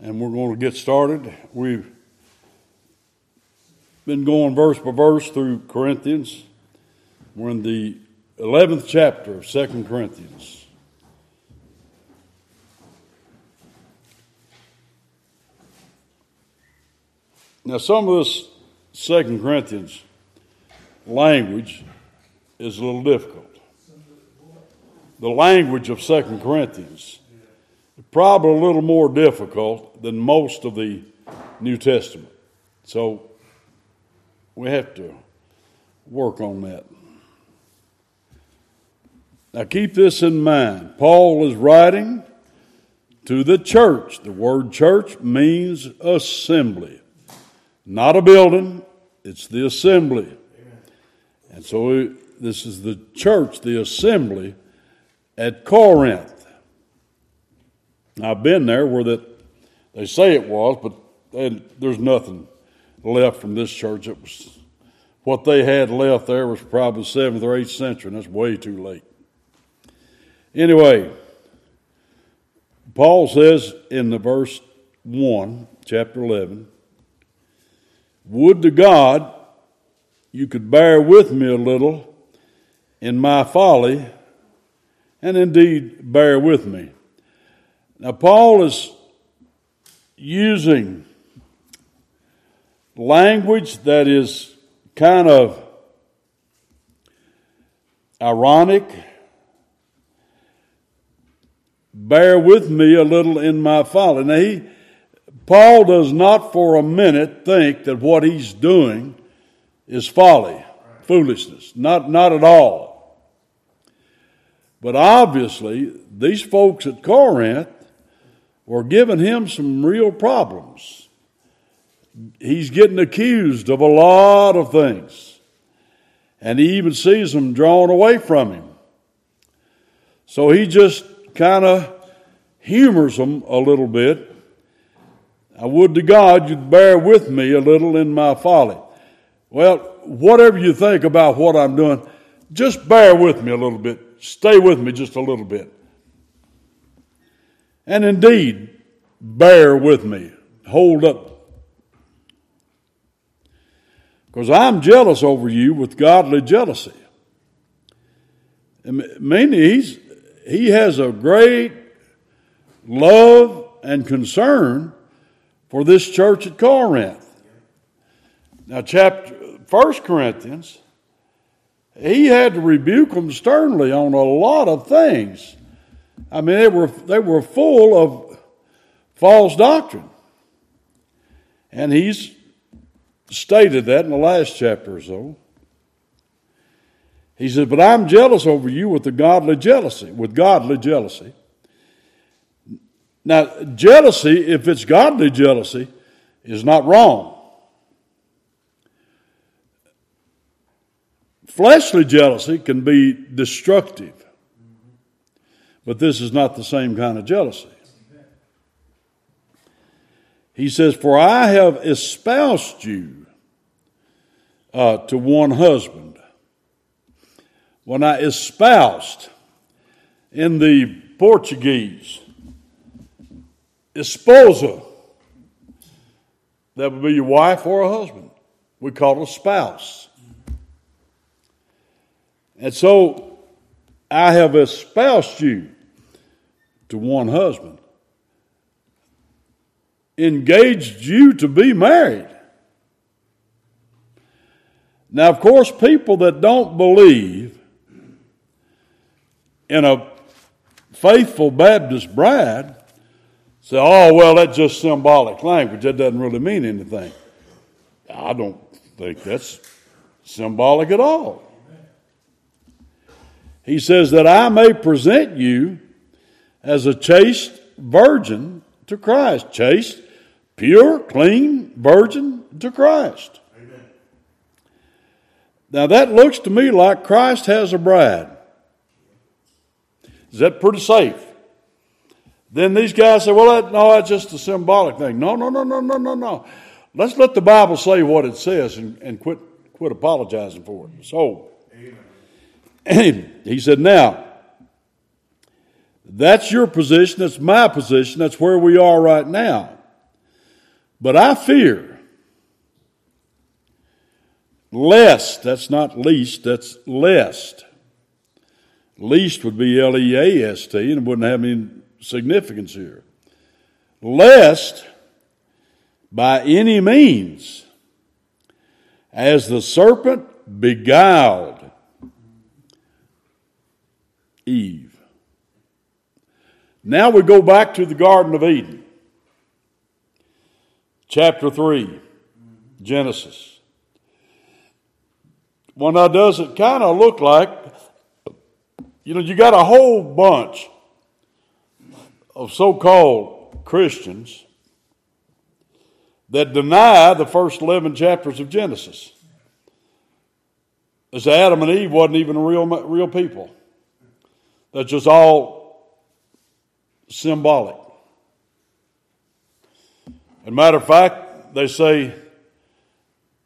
and we're going to get started. We've been going verse by verse through Corinthians. We're in the 11th chapter of 2 Corinthians. Now, some of this 2 Corinthians language is a little difficult. The language of 2 Corinthians probably a little more difficult than most of the New Testament. So we have to work on that. Now keep this in mind. Paul is writing to the church. The word church means assembly, not a building, it's the assembly. And so this is the church, the assembly at Corinth. I've been there where that they say it was, but they, there's nothing left from this church. It was what they had left there was probably seventh or eighth century, and that's way too late. Anyway, Paul says in the verse one, chapter eleven, "Would to God you could bear with me a little in my folly, and indeed bear with me." Now, Paul is using language that is kind of ironic. Bear with me a little in my folly. Now, he, Paul does not for a minute think that what he's doing is folly, foolishness. Not, not at all. But obviously, these folks at Corinth were giving him some real problems. He's getting accused of a lot of things. And he even sees them drawn away from him. So he just kind of humors them a little bit. I would to God you'd bear with me a little in my folly. Well, whatever you think about what I'm doing, just bear with me a little bit. Stay with me just a little bit. And indeed, bear with me. Hold up. Because I'm jealous over you with godly jealousy. Meaning he's, he has a great love and concern for this church at Corinth. Now, chapter First Corinthians, he had to rebuke them sternly on a lot of things. I mean, they were, they were full of false doctrine. And he's stated that in the last chapter or so. He says, But I'm jealous over you with the godly jealousy, with godly jealousy. Now, jealousy, if it's godly jealousy, is not wrong. Fleshly jealousy can be destructive. But this is not the same kind of jealousy. He says, For I have espoused you uh, to one husband. When I espoused in the Portuguese, esposa, that would be your wife or a husband. We call it a spouse. And so I have espoused you to one husband, engaged you to be married. Now, of course, people that don't believe in a faithful Baptist bride say, oh, well, that's just symbolic language. That doesn't really mean anything. I don't think that's symbolic at all. He says that I may present you as a chaste virgin to Christ. Chaste, pure, clean virgin to Christ. Amen. Now that looks to me like Christ has a bride. Is that pretty safe? Then these guys say, well, that, no, that's just a symbolic thing. No, no, no, no, no, no, no. Let's let the Bible say what it says and, and quit, quit apologizing for it. So, he said, now, that's your position. That's my position. That's where we are right now. But I fear, lest, that's not least, that's lest. Least would be L E A S T, and it wouldn't have any significance here. Lest, by any means, as the serpent beguiled Eve. Now we go back to the Garden of Eden. Chapter 3, Genesis. Well, now, does it kind of look like, you know, you got a whole bunch of so called Christians that deny the first 11 chapters of Genesis. As Adam and Eve wasn't even real, real people. That's just all symbolic. As a matter of fact, they say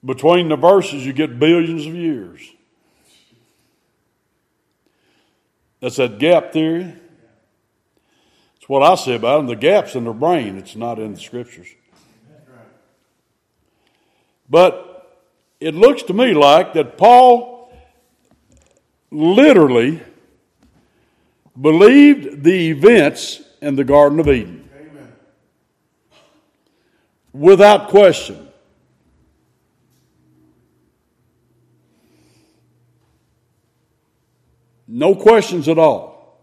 between the verses you get billions of years. That's that gap theory. It's what I say about them. The gap's in their brain, it's not in the scriptures. But it looks to me like that Paul literally believed the events in the Garden of Eden. Amen. Without question. No questions at all.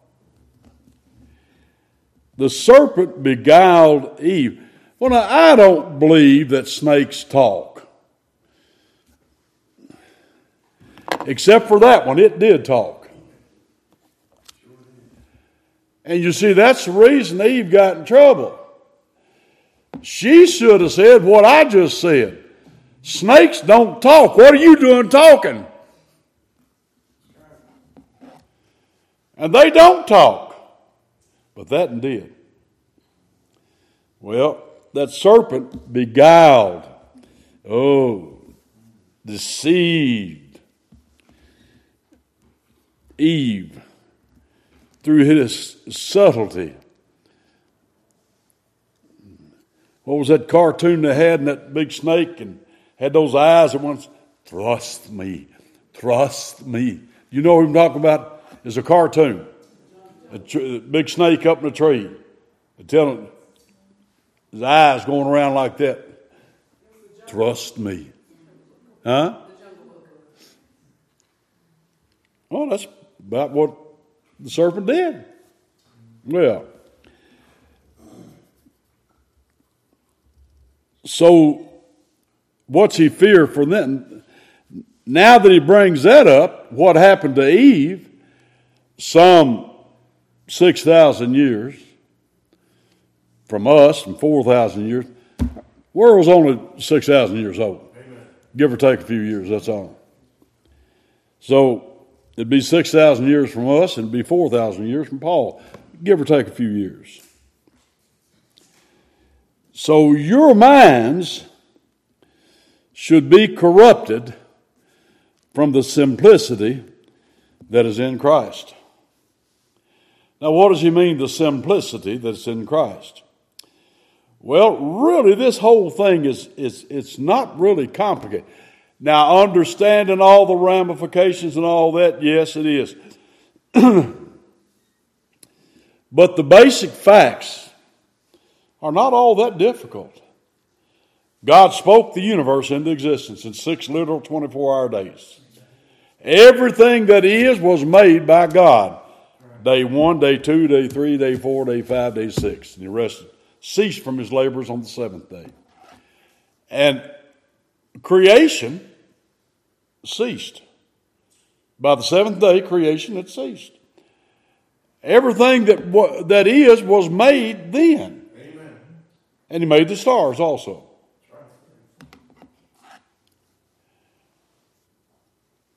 The serpent beguiled Eve. Well, now, I don't believe that snakes talk. Except for that one, it did talk. And you see, that's the reason Eve got in trouble. She should have said what I just said. Snakes don't talk. What are you doing talking? And they don't talk. But that did. Well, that serpent beguiled, oh, deceived Eve through his subtlety. What was that cartoon they had and that big snake and had those eyes that once thrust me, thrust me. You know what I'm talking about? It's a cartoon. A, tr- big snake up in a tree. Telling his eyes going around like that. Trust me. Huh? Oh, that's about what the serpent did. Well, so what's he fear for then? Now that he brings that up, what happened to Eve some 6,000 years from us and 4,000 years, world's only 6,000 years old. Amen. Give or take a few years, that's all. So It'd be 6,000 years from us and it'd be 4,000 years from Paul, give or take a few years. So your minds should be corrupted from the simplicity that is in Christ. Now, what does he mean, the simplicity that's in Christ? Well, really, this whole thing is, is it's not really complicated. Now, understanding all the ramifications and all that, yes, it is. but the basic facts are not all that difficult. God spoke the universe into existence in six literal 24 hour days. Everything that is was made by God. Day one, day two, day three, day four, day five, day six. And he rested, ceased from his labors on the seventh day. And creation ceased. By the seventh day, creation had ceased. Everything that, that is was made then. Amen. And he made the stars also.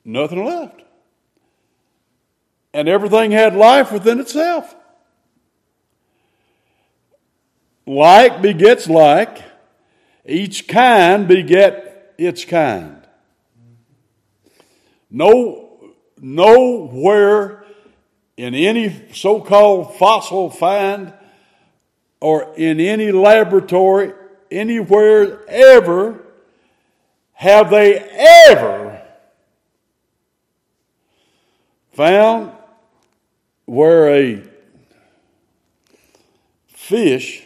Nothing left. And everything had life within itself. Like begets like, each kind beget its kind. No, nowhere in any so called fossil find or in any laboratory anywhere ever have they ever found where a fish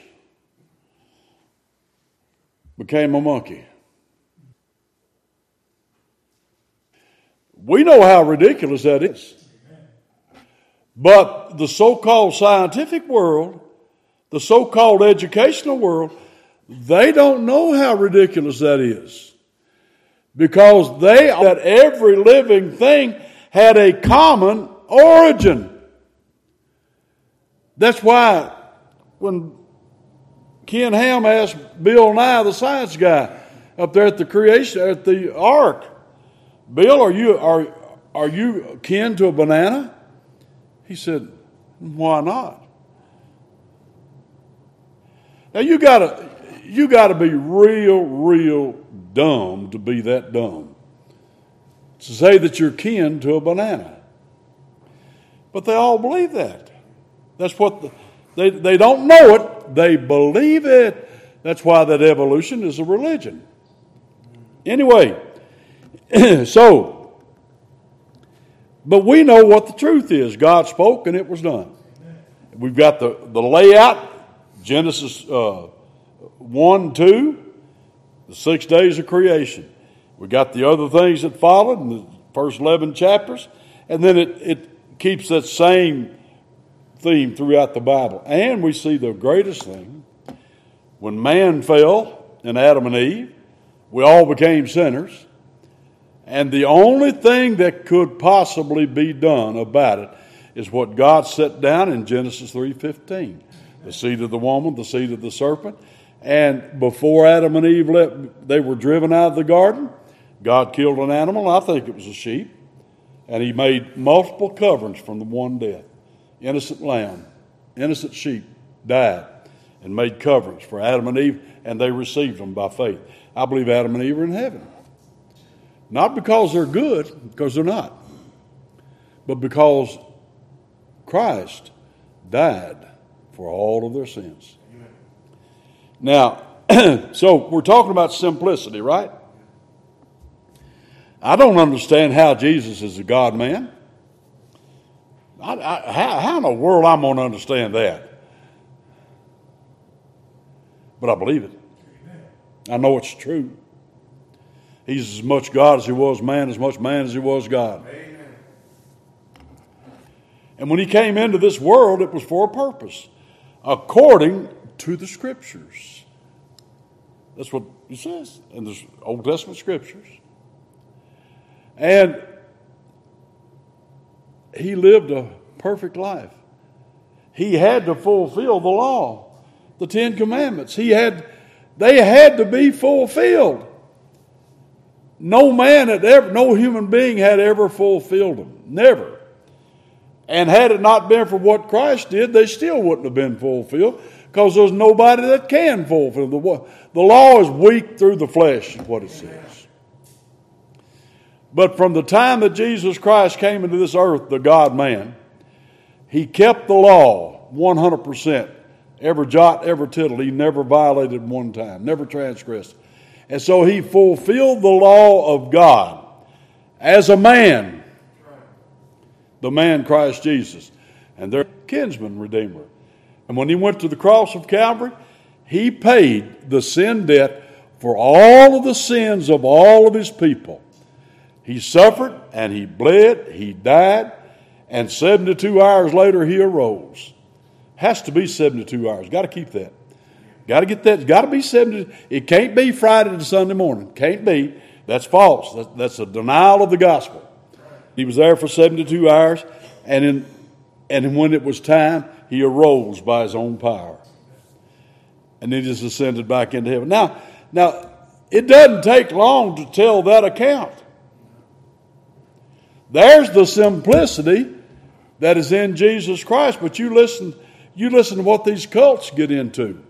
became a monkey. We know how ridiculous that is. But the so called scientific world, the so called educational world, they don't know how ridiculous that is. Because they, that every living thing had a common origin. That's why when Ken Ham asked Bill Nye, the science guy, up there at the creation at the ark, Bill, are you are are you kin to a banana? He said, Why not? Now you gotta you gotta be real, real dumb to be that dumb. To say that you're kin to a banana. But they all believe that. That's what the, they, they don't know it, they believe it. That's why that evolution is a religion. Anyway, so, but we know what the truth is. God spoke and it was done. We've got the, the layout Genesis uh, 1 2, the six days of creation. We got the other things that followed in the first 11 chapters, and then it, it keeps that same theme throughout the Bible. And we see the greatest thing when man fell in Adam and Eve, we all became sinners. And the only thing that could possibly be done about it is what God set down in Genesis 3:15. The seed of the woman, the seed of the serpent. And before Adam and Eve left, they were driven out of the garden. God killed an animal, I think it was a sheep, and he made multiple coverings from the one death innocent lamb, innocent sheep died and made coverings for Adam and Eve, and they received them by faith. I believe Adam and Eve are in heaven. Not because they're good, because they're not, but because Christ died for all of their sins. Now, so we're talking about simplicity, right? I don't understand how Jesus is a God man. I, I, how, how in the world I'm going to understand that? But I believe it. I know it's true. He's as much God as he was man, as much man as he was God. Amen. And when he came into this world, it was for a purpose, according to the scriptures. That's what it says in the Old Testament scriptures. And he lived a perfect life. He had to fulfill the law, the Ten Commandments. He had, they had to be fulfilled. No man had ever, no human being had ever fulfilled them. Never. And had it not been for what Christ did, they still wouldn't have been fulfilled because there's nobody that can fulfill the The law is weak through the flesh, is what it says. But from the time that Jesus Christ came into this earth, the God man, he kept the law 100%. Every jot, every tittle. He never violated one time, never transgressed. And so he fulfilled the law of God as a man, the man Christ Jesus, and their kinsman redeemer. And when he went to the cross of Calvary, he paid the sin debt for all of the sins of all of his people. He suffered and he bled, he died, and 72 hours later he arose. Has to be 72 hours. Got to keep that. Got to get that. Got to be 70. It can't be Friday to Sunday morning. Can't be. That's false. That's, that's a denial of the gospel. He was there for 72 hours, and, in, and when it was time, he arose by his own power. And then just ascended back into heaven. Now, now, it doesn't take long to tell that account. There's the simplicity that is in Jesus Christ. But you listen, you listen to what these cults get into.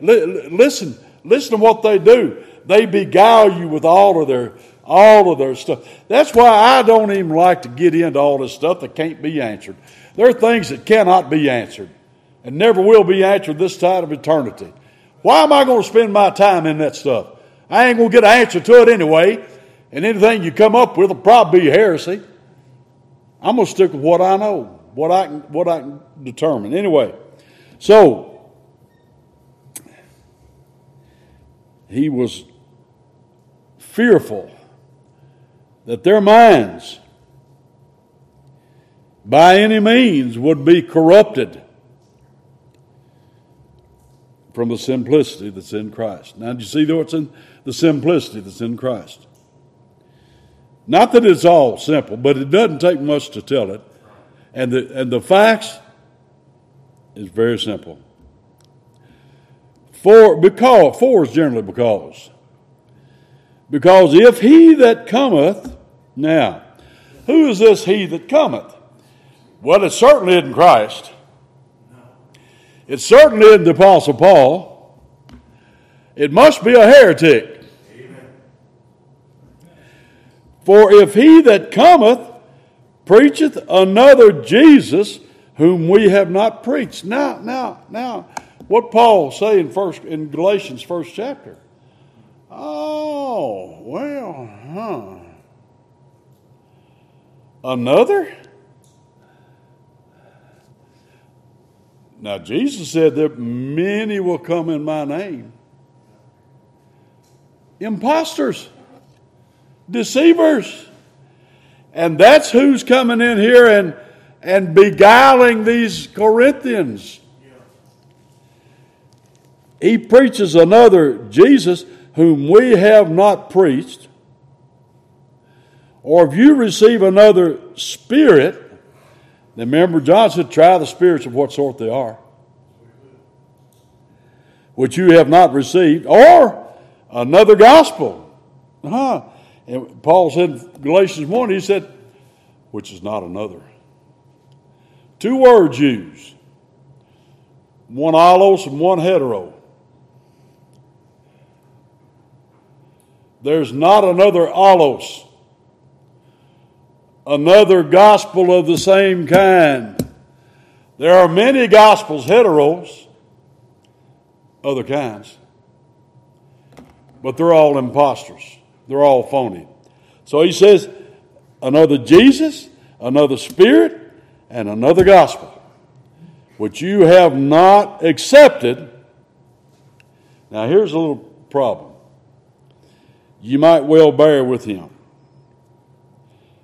Listen, listen to what they do. They beguile you with all of their all of their stuff. That's why I don't even like to get into all this stuff that can't be answered. There are things that cannot be answered and never will be answered this side of eternity. Why am I going to spend my time in that stuff? I ain't going to get an answer to it anyway, and anything you come up with will probably be heresy. I'm going to stick with what I know, what I can, what I can determine. Anyway, so he was fearful that their minds by any means would be corrupted from the simplicity that's in Christ. Now, do you see what's in the simplicity that's in Christ? Not that it's all simple, but it doesn't take much to tell it. And the, and the facts is very simple. For, because, for is generally because. Because if he that cometh, now, who is this he that cometh? Well, it certainly isn't Christ. It certainly isn't the Apostle Paul. It must be a heretic. For if he that cometh preacheth another Jesus whom we have not preached. Now, now, now, what Paul say in first in Galatians first chapter? Oh, well, huh. Another? Now, Jesus said that many will come in my name. Imposters, deceivers. And that's who's coming in here and, and beguiling these Corinthians. He preaches another Jesus whom we have not preached. Or if you receive another spirit, then remember, John said, try the spirits of what sort they are, which you have not received, or another gospel. Uh-huh. And Paul said in Galatians 1, he said, which is not another. Two words used one allos and one hetero. There's not another allos another gospel of the same kind. There are many gospels, heteros, other kinds, but they're all imposters. They're all phony. So he says, another Jesus, another Spirit, and another gospel, which you have not accepted. Now, here's a little problem. You might well bear with him.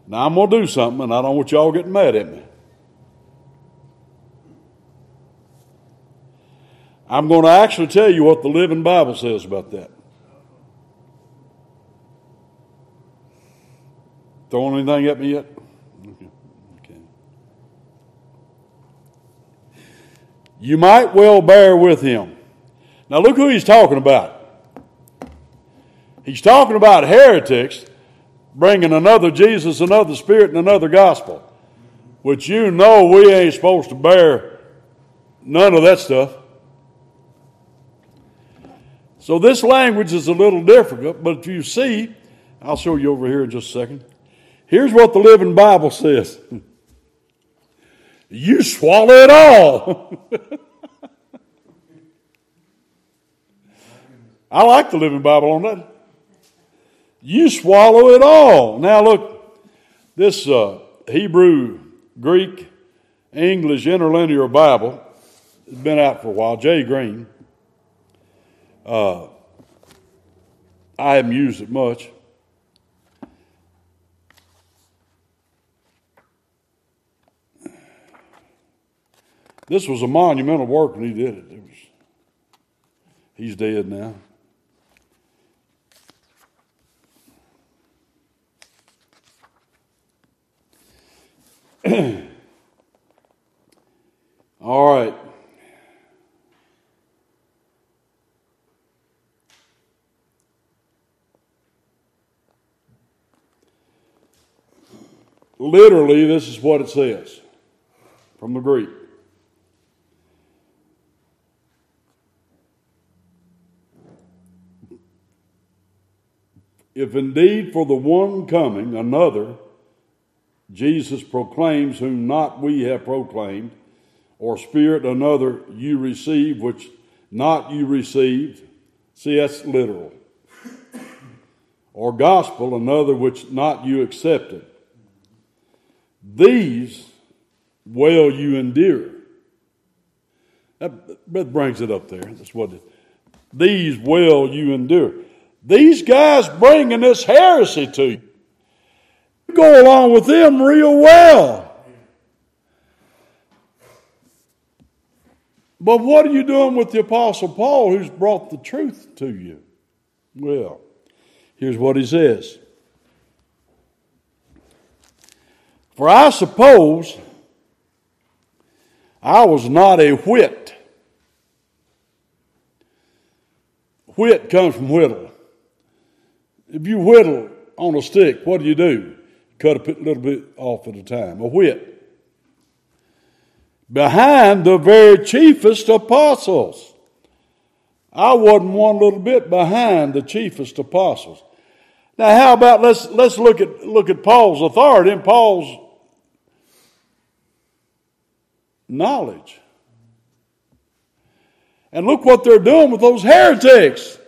Now I'm going to do something, and I don't want y'all getting mad at me. I'm going to actually tell you what the Living Bible says about that. Throwing anything at me yet? Okay. okay. You might well bear with him. Now look who he's talking about. He's talking about heretics bringing another Jesus, another Spirit, and another gospel, which you know we ain't supposed to bear none of that stuff. So this language is a little difficult, but you see, I'll show you over here in just a second. Here's what the Living Bible says. You swallow it all. I like the Living Bible on that. You swallow it all. Now, look, this uh, Hebrew, Greek, English interlinear Bible has been out for a while. Jay Green. Uh, I haven't used it much. This was a monumental work when he did it. it was, he's dead now. All right. Literally, this is what it says from the Greek. If indeed for the one coming, another, Jesus proclaims, whom not we have proclaimed, or spirit another you receive, which not you received. See, that's literal. Or gospel, another which not you accepted. These well you endure. That, that brings it up there. That's what it, these well you endure. These guys bringing this heresy to. You go along with them real well. But what are you doing with the Apostle Paul who's brought the truth to you? Well, here's what he says For I suppose I was not a whit. Whit comes from whittle. If you whittle on a stick, what do you do? Cut a little bit off at a time. A whit behind the very chiefest apostles. I wasn't one little bit behind the chiefest apostles. Now, how about let's let's look at look at Paul's authority and Paul's knowledge. And look what they're doing with those heretics.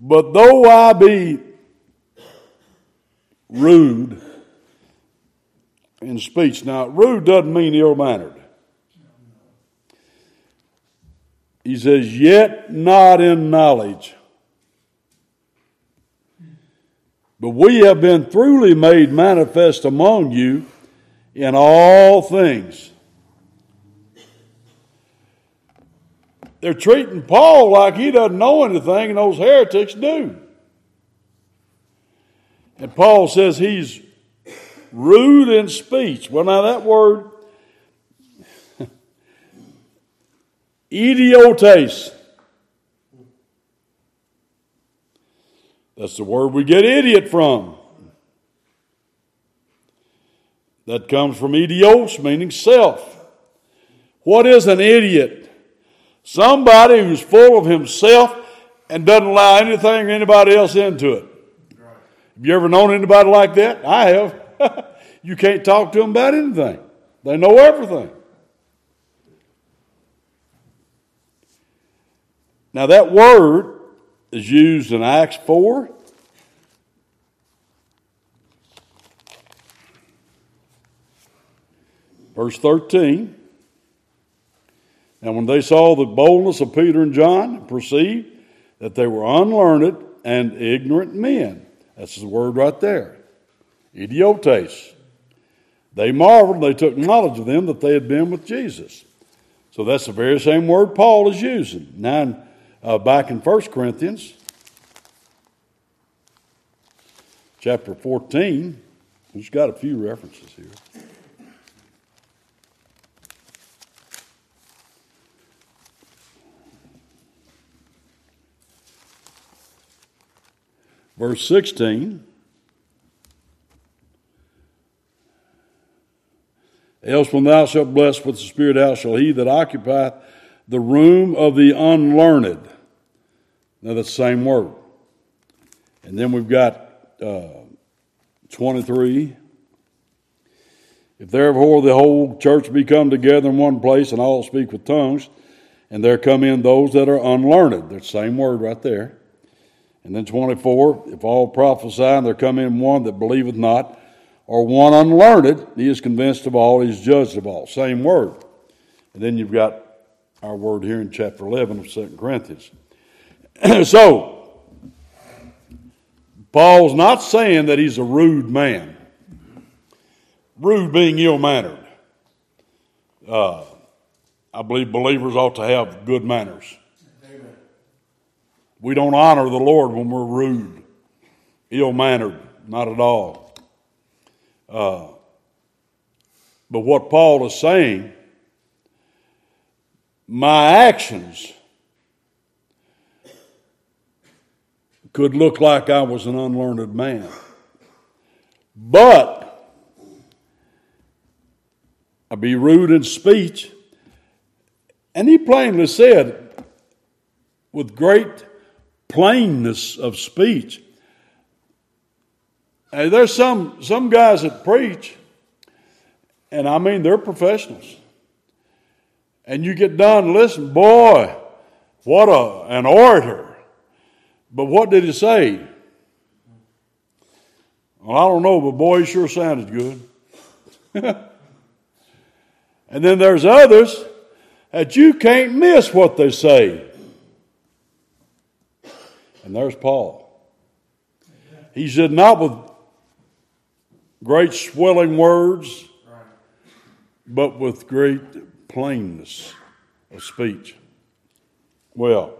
But though I be rude in speech. Now, rude doesn't mean ill mannered. He says, yet not in knowledge. But we have been truly made manifest among you in all things. They're treating Paul like he doesn't know anything, and those heretics do. And Paul says he's rude in speech. Well, now that word, idiotes. That's the word we get idiot from. That comes from idios, meaning self. What is an idiot? Somebody who's full of himself and doesn't allow anything or anybody else into it. Have you ever known anybody like that? I have. you can't talk to them about anything, they know everything. Now, that word is used in Acts 4. Verse 13. And when they saw the boldness of Peter and John, perceived that they were unlearned and ignorant men, that's the word right there. Idiotes. They marveled, they took knowledge of them that they had been with Jesus. So that's the very same word Paul is using. Now, uh, back in 1 Corinthians, chapter 14, we've got a few references here. Verse 16. Else when thou shalt bless with the Spirit, how shall he that occupieth the room of the unlearned. Now that's the same word. And then we've got uh, 23. If therefore the whole church be come together in one place and all speak with tongues, and there come in those that are unlearned. That's the same word right there. And then 24, if all prophesy and there come in one that believeth not, or one unlearned, he is convinced of all, he is judged of all. Same word. And then you've got our word here in chapter 11 of 2 Corinthians. so, Paul's not saying that he's a rude man. Rude being ill mannered. Uh, I believe believers ought to have good manners. We don't honor the Lord when we're rude, ill mannered, not at all. Uh, but what Paul is saying, my actions could look like I was an unlearned man. But I'd be rude in speech. And he plainly said, with great plainness of speech. Hey, there's some, some guys that preach, And I mean, they're professionals. And you get done, listen, boy, what a, an orator. But what did he say? Well, I don't know, but boy, he sure sounded good. and then there's others that you can't miss what they say. And there's Paul. He said, not with great swelling words, but with great plainness of speech. Well,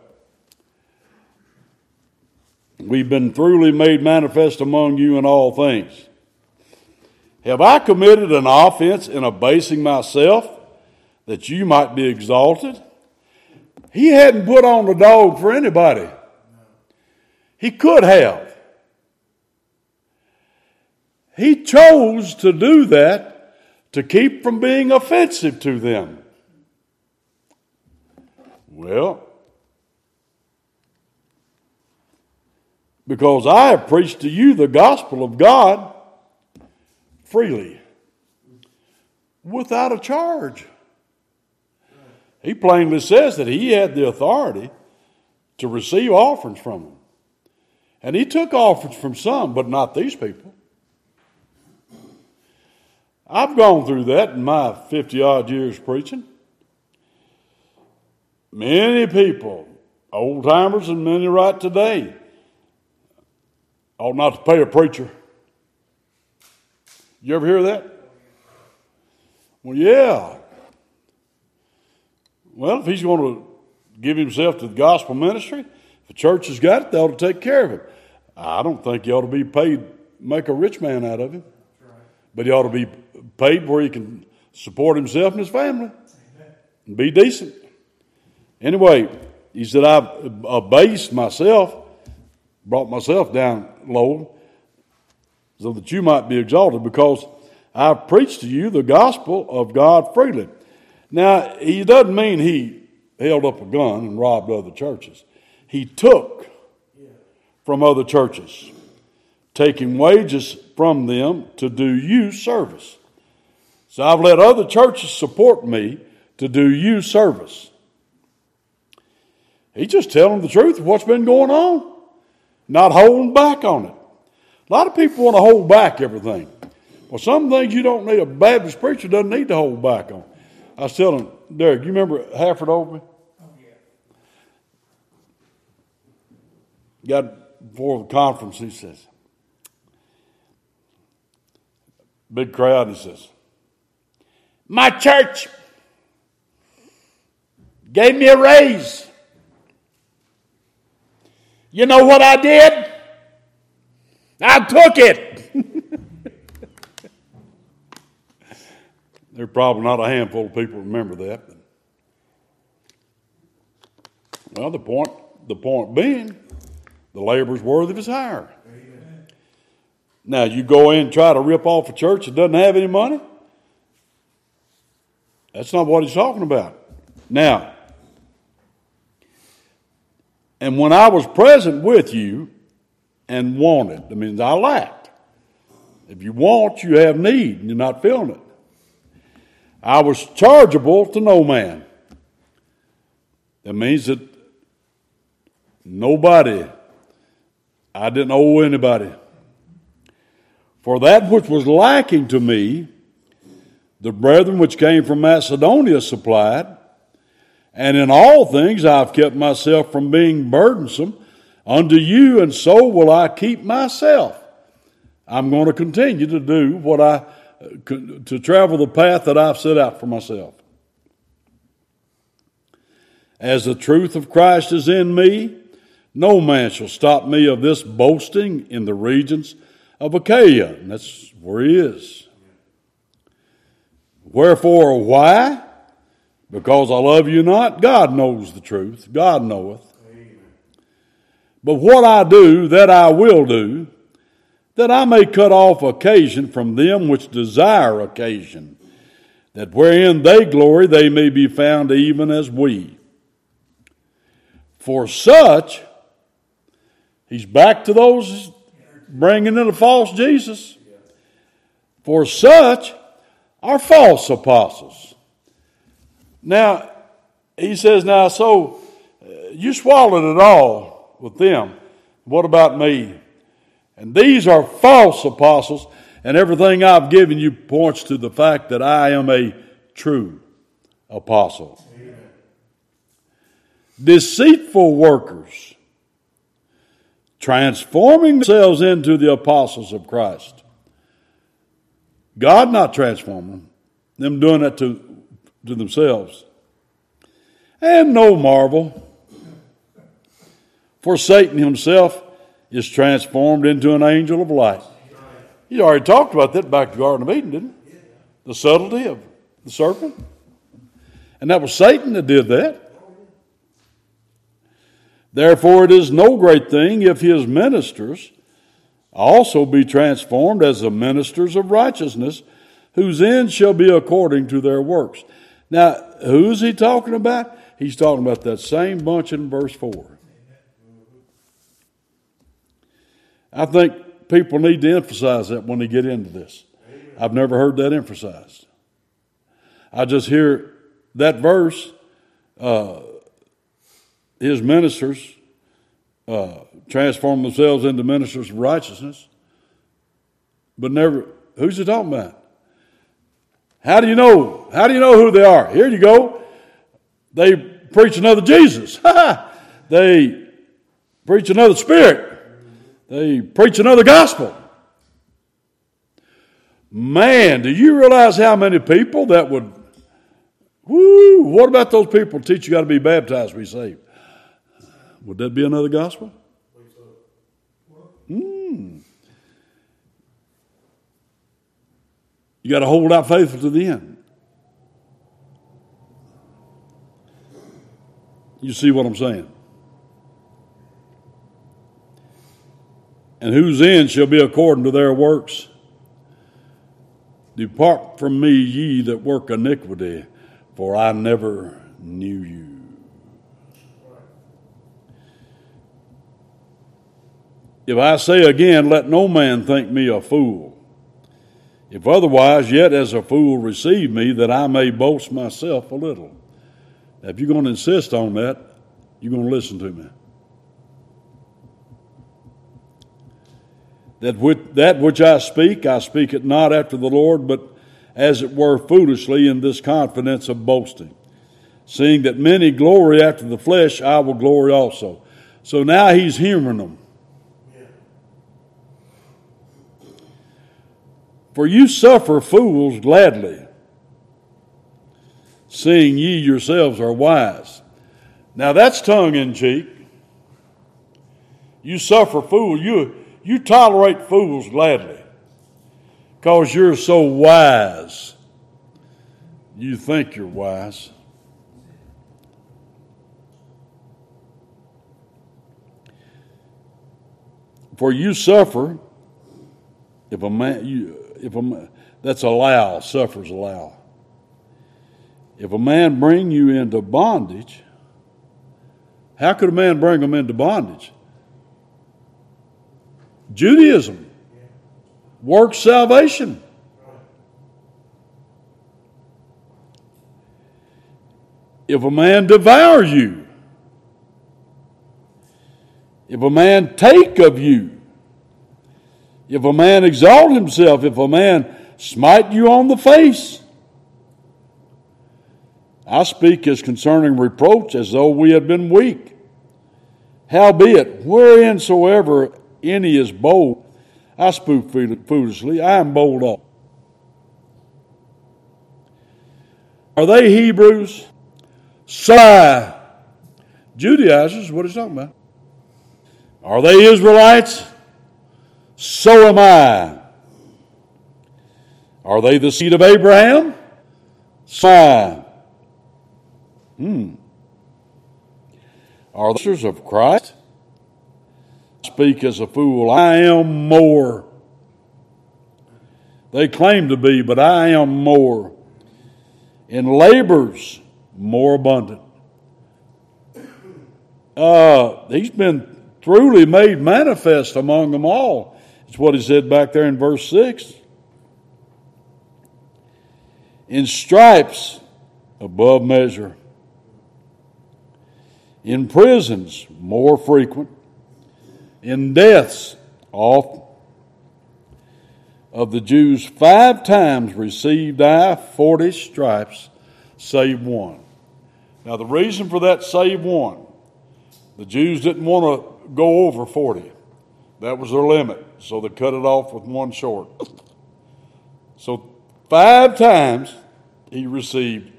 we've been truly made manifest among you in all things. Have I committed an offense in abasing myself that you might be exalted? He hadn't put on the dog for anybody. He could have. He chose to do that to keep from being offensive to them. Well, because I have preached to you the gospel of God freely, without a charge. He plainly says that he had the authority to receive offerings from them. And he took offerings from some, but not these people. I've gone through that in my 50 odd years preaching. Many people, old timers and many right today, ought not to pay a preacher. You ever hear that? Well, yeah. Well, if he's going to give himself to the gospel ministry, if the church has got it, they ought to take care of him. I don't think he ought to be paid, make a rich man out of him. But he ought to be paid where he can support himself and his family and be decent. Anyway, he said, I've abased myself, brought myself down low, so that you might be exalted, because I've preached to you the gospel of God freely. Now, he doesn't mean he held up a gun and robbed other churches. He took from other churches, taking wages from them to do you service. So I've let other churches support me to do you service. He's just telling the truth of what's been going on, not holding back on it. A lot of people want to hold back everything. Well, some things you don't need. A Baptist preacher doesn't need to hold back on. I was telling Derek, you remember Hafford Overby? Oh, yeah. Got before the conference, he says, big crowd, he says, my church gave me a raise. You know what I did? I took it. There's probably not a handful of people remember that. Well, the point, the point being, the labor's worthy of his hire. Now, you go in and try to rip off a church that doesn't have any money, that's not what he's talking about. Now, and when I was present with you and wanted, I mean, I lacked. If you want, you have need, and you're not feeling it. I was chargeable to no man. That means that nobody, I didn't owe anybody. For that which was lacking to me, the brethren which came from Macedonia supplied, and in all things I've kept myself from being burdensome unto you, and so will I keep myself. I'm going to continue to do what I, to travel the path that I've set out for myself. As the truth of Christ is in me, no man shall stop me of this boasting in the regions of Achaia. And that's where he is. Wherefore, why? Because I love you not? God knows the truth. God knoweth. But what I do, that I will do, that I may cut off occasion from them which desire occasion, that wherein they glory they may be found even as we. For such, he's back to those bringing in a false Jesus. For such, are false apostles. Now, he says, now, so uh, you swallowed it all with them. What about me? And these are false apostles, and everything I've given you points to the fact that I am a true apostle. Amen. Deceitful workers, transforming themselves into the apostles of Christ. God not transforming them, them doing it to, to themselves. And no marvel, for Satan himself is transformed into an angel of light. He already talked about that back to the Garden of Eden, didn't he? The subtlety of the serpent. And that was Satan that did that. Therefore, it is no great thing if his ministers also be transformed as the ministers of righteousness, whose end shall be according to their works. Now, who's he talking about? He's talking about that same bunch in verse 4. I think people need to emphasize that when they get into this. I've never heard that emphasized. I just hear that verse, uh, his ministers uh, transform themselves into ministers of righteousness, but never, who's he talking about? How do you know? How do you know who they are? Here you go. They preach another Jesus. they preach another spirit. They preach another gospel. Man, do you realize how many people that would, whoo, what about those people teach you got to be baptized to be saved? Would that be another gospel? Hmm. You got to hold out faithful to the end. You see what I'm saying? and whose end shall be according to their works. Depart from me, ye that work iniquity, for I never knew you. If I say again, let no man think me a fool. If otherwise, yet as a fool receive me, that I may boast myself a little. Now, if you're going to insist on that, you're going to listen to me. that with that which I speak, I speak it not after the Lord, but as it were foolishly in this confidence of boasting. Seeing that many glory after the flesh, I will glory also. So now he's humoring them. For you suffer fools gladly, seeing ye yourselves are wise. Now that's tongue in cheek. You suffer fool. You you tolerate fools gladly because you're so wise. You think you're wise. For you suffer if a man, you, if a that's allow, suffers allow. If a man bring you into bondage, how could a man bring them into bondage? Judaism, works salvation. If a man devour you, if a man take of you, if a man exalt himself, if a man smite you on the face, I speak as concerning reproach as though we had been weak. Howbeit, whereinsoever any is bold. I spoke foolishly. I am bold all. Are they Hebrews? So Judaizers, what is talking about? Are they Israelites? So am I. Are they the seed of Abraham? So Hmm. Are they of Christ? speak as a fool. I am more. They claim to be, but I am more. In labors, more abundant. Uh, he's been truly made manifest among them all. It's what he said back there in verse 6. in stripes above measure, in prisons more frequent, in deaths oft. Of the Jews, five times received I forty stripes, save one. Now, the reason for that save one, the Jews didn't want to go over 40. That was their limit, so they cut it off with one short. So, five times he received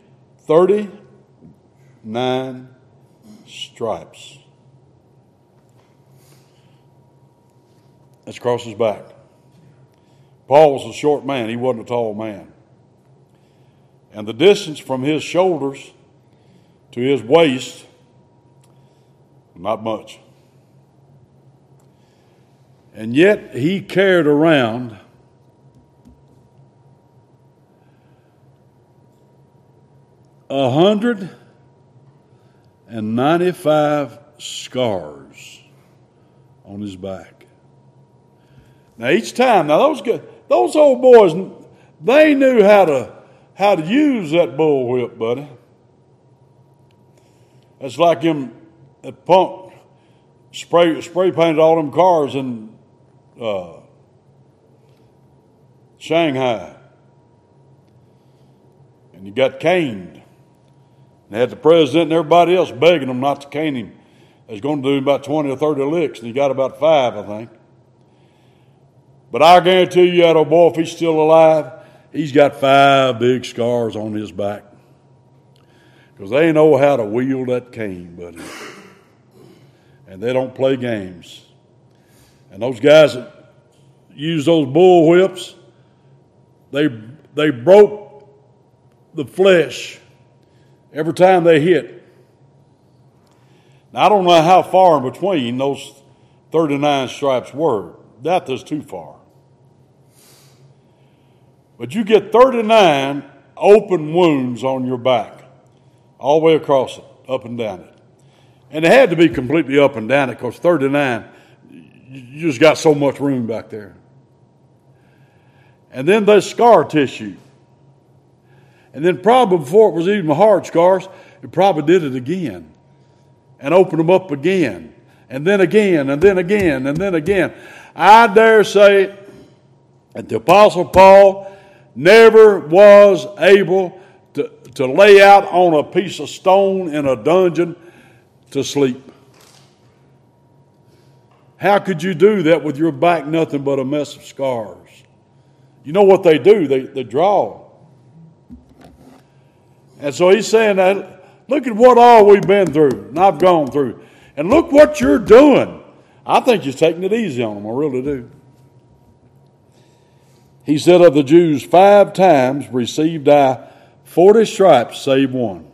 39 stripes. That's across his back. Paul was a short man, he wasn't a tall man. And the distance from his shoulders to his waist, not much. And yet he carried around a hundred and ninety-five scars on his back. Now each time, now those those old boys, they knew how to how to use that bullwhip, buddy. It's like him that punk spray spray painted all them cars in uh, Shanghai, and he got caned. And had the president and everybody else begging him not to cane him. He was going to do about 20 or 30 licks, and he got about five, I think. But I guarantee you, that old boy, if he's still alive, he's got five big scars on his back. Because they know how to wield that cane, buddy. And they don't play games. And those guys that use those bull whips, they, they broke the flesh every time they hit. Now, I don't know how far in between those 39 stripes were. That is too far. But you get 39 open wounds on your back, all the way across it, up and down it. And it had to be completely up and down it because 39, you just got so much room back there. And then the scar tissue. And then probably before it was even hard scars, it probably did it again and opened them up again and then again and then again and then again. I dare say that the Apostle Paul never was able to, to lay out on a piece of stone in a dungeon to sleep. How could you do that with your back nothing but a mess of scars? You know what they do? They, they draw. And so he's saying that, look at what all we've been through and I've gone through. And look what you're doing. I think he's taking it easy on them. I really do. He said of the Jews, five times received I forty stripes, save one.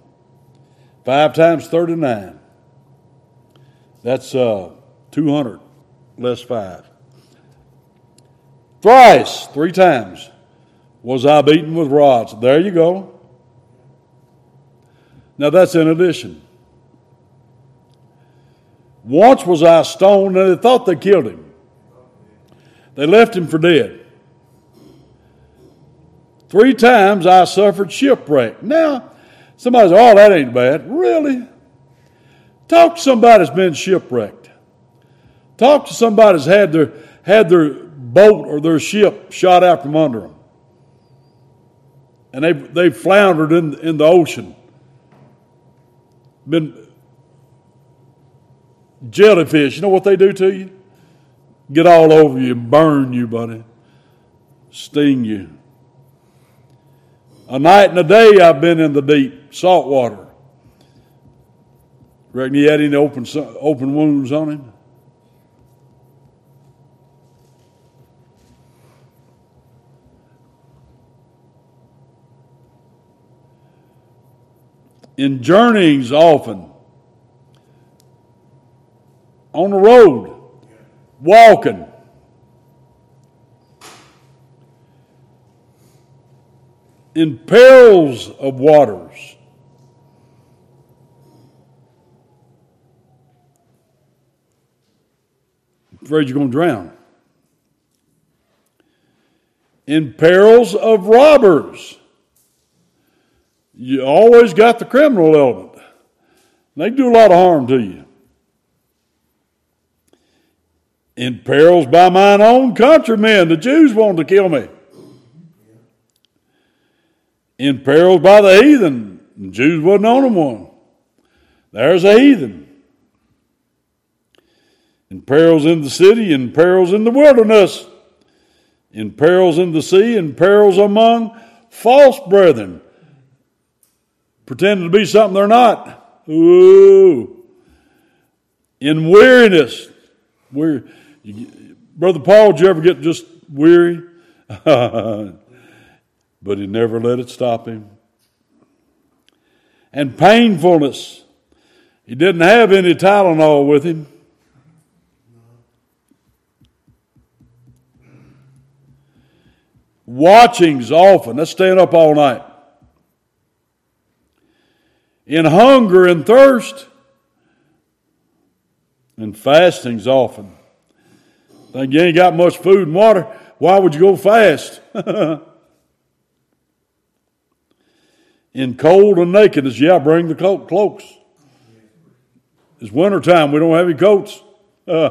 Five times 39. That's uh, 200 less five. Thrice, three times, was I beaten with rods. There you go. Now that's in addition. Once was I stoned, and they thought they killed him. They left him for dead. Three times I suffered shipwreck. Now, somebody says, oh, that ain't bad. Really? Talk to somebody that's been shipwrecked. Talk to somebody that's had their, had their boat or their ship shot out from under them. And they've, they've floundered in, in the ocean been jellyfish. You know what they do to you? Get all over you burn you, buddy. Sting you. A night and a day I've been in the deep, salt water. Reckon he had any open, open wounds on him? In journeyings often, on the road, walking. In perils of waters. afraid you're going to drown. In perils of robbers you always got the criminal element. They do a lot of harm to you. In perils by mine own countrymen, the Jews wanted to kill me. In perils by the heathen, the Jews wasn't on them one. There's a heathen. In perils in the city, in perils in the wilderness, in perils in the sea, in perils among false brethren, pretending to be something they're not. Ooh. In weariness. We're, Brother Paul, did you ever get just weary? but he never let it stop him. And painfulness. He didn't have any Tylenol with him. Watchings often. That's staying up all night. In hunger and thirst. And fastings often. Think you ain't got much food and water. Why would you go fast? in cold and nakedness, yeah, bring the cloaks. It's wintertime. We don't have any coats. Uh,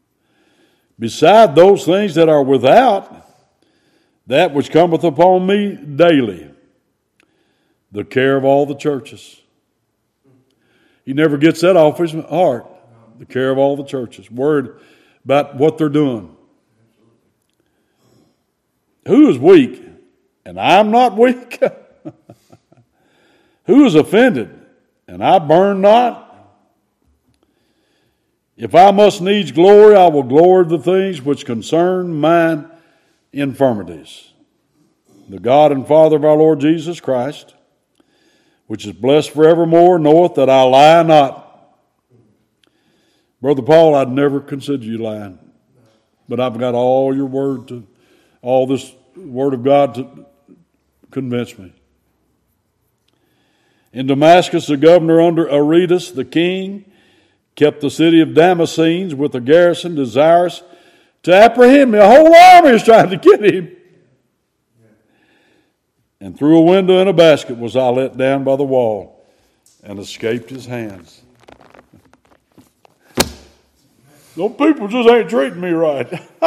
beside those things that are without, that which cometh upon me daily, the care of all the churches. He never gets that off his heart. The care of all the churches. Word about what they're doing. Who is weak? And I'm not weak. Who is offended? And I burn not. If I must needs glory, I will glory the things which concern mine infirmities. The God and Father of our Lord Jesus Christ, which is blessed forevermore, knoweth that I lie not. Brother Paul, I'd never consider you lying, but I've got all your word to, all this word of God to convince me. In Damascus, the governor under Aretas, the king, kept the city of Damascenes with a garrison desirous to apprehend me. A whole army is trying to get him. And through a window in a basket was I let down by the wall and escaped his hands. Those people just ain't treating me right.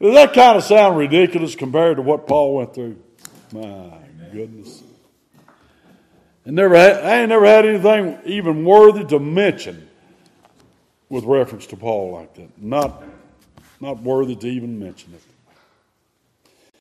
Does that kind of sound ridiculous compared to what Paul went through? My goodness. And never had, I ain't never had anything even worthy to mention with reference to Paul like that. Not, not worthy to even mention it.